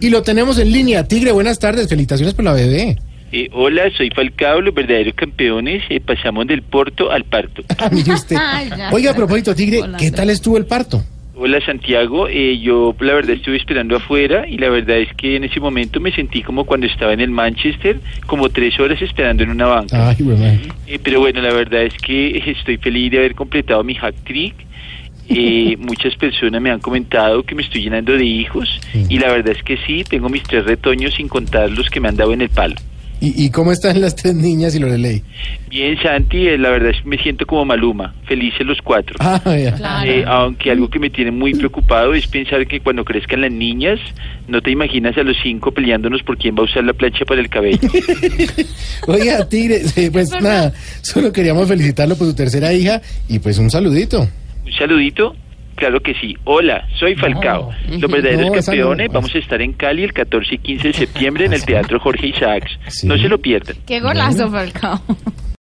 Y lo tenemos en línea. Tigre, buenas tardes. Felicitaciones por la bebé. Eh, hola, soy Falcao, los verdaderos campeones. eh, pasamos del porto al parto. Ah, mire usted. Oiga, a propósito, Tigre, ¿qué tal estuvo el parto? Hola, Santiago. eh, yo, la verdad, estuve esperando afuera y la verdad es que en ese momento me sentí como cuando estaba en el Manchester, como tres horas esperando en una banca. Ay. Eh, pero bueno, la verdad es que estoy feliz de haber completado mi hack trick. Eh, muchas personas me han comentado que me estoy llenando de hijos y la verdad es que sí, tengo mis tres retoños sin contar los que me han dado en el palo. ¿Y, y cómo están las tres niñas y lo de ley? Bien, Santi, eh, la verdad es que me siento como Maluma, felices los cuatro. Ah. Eh, aunque algo que me tiene muy preocupado es pensar que cuando crezcan las niñas, no te imaginas a los cinco peleándonos por quién va a usar la plancha para el cabello. Oiga, Tigre, eh, pues nada, solo queríamos felicitarlo por su tercera hija y pues un saludito. Un saludito. Claro que sí. Hola, soy Falcao. Los verdaderos No, esa no. campeones vamos a estar en Cali el 14 y 15 de septiembre en el Teatro Jorge Isaacs. Sí. No se lo pierdan. Qué golazo, Falcao.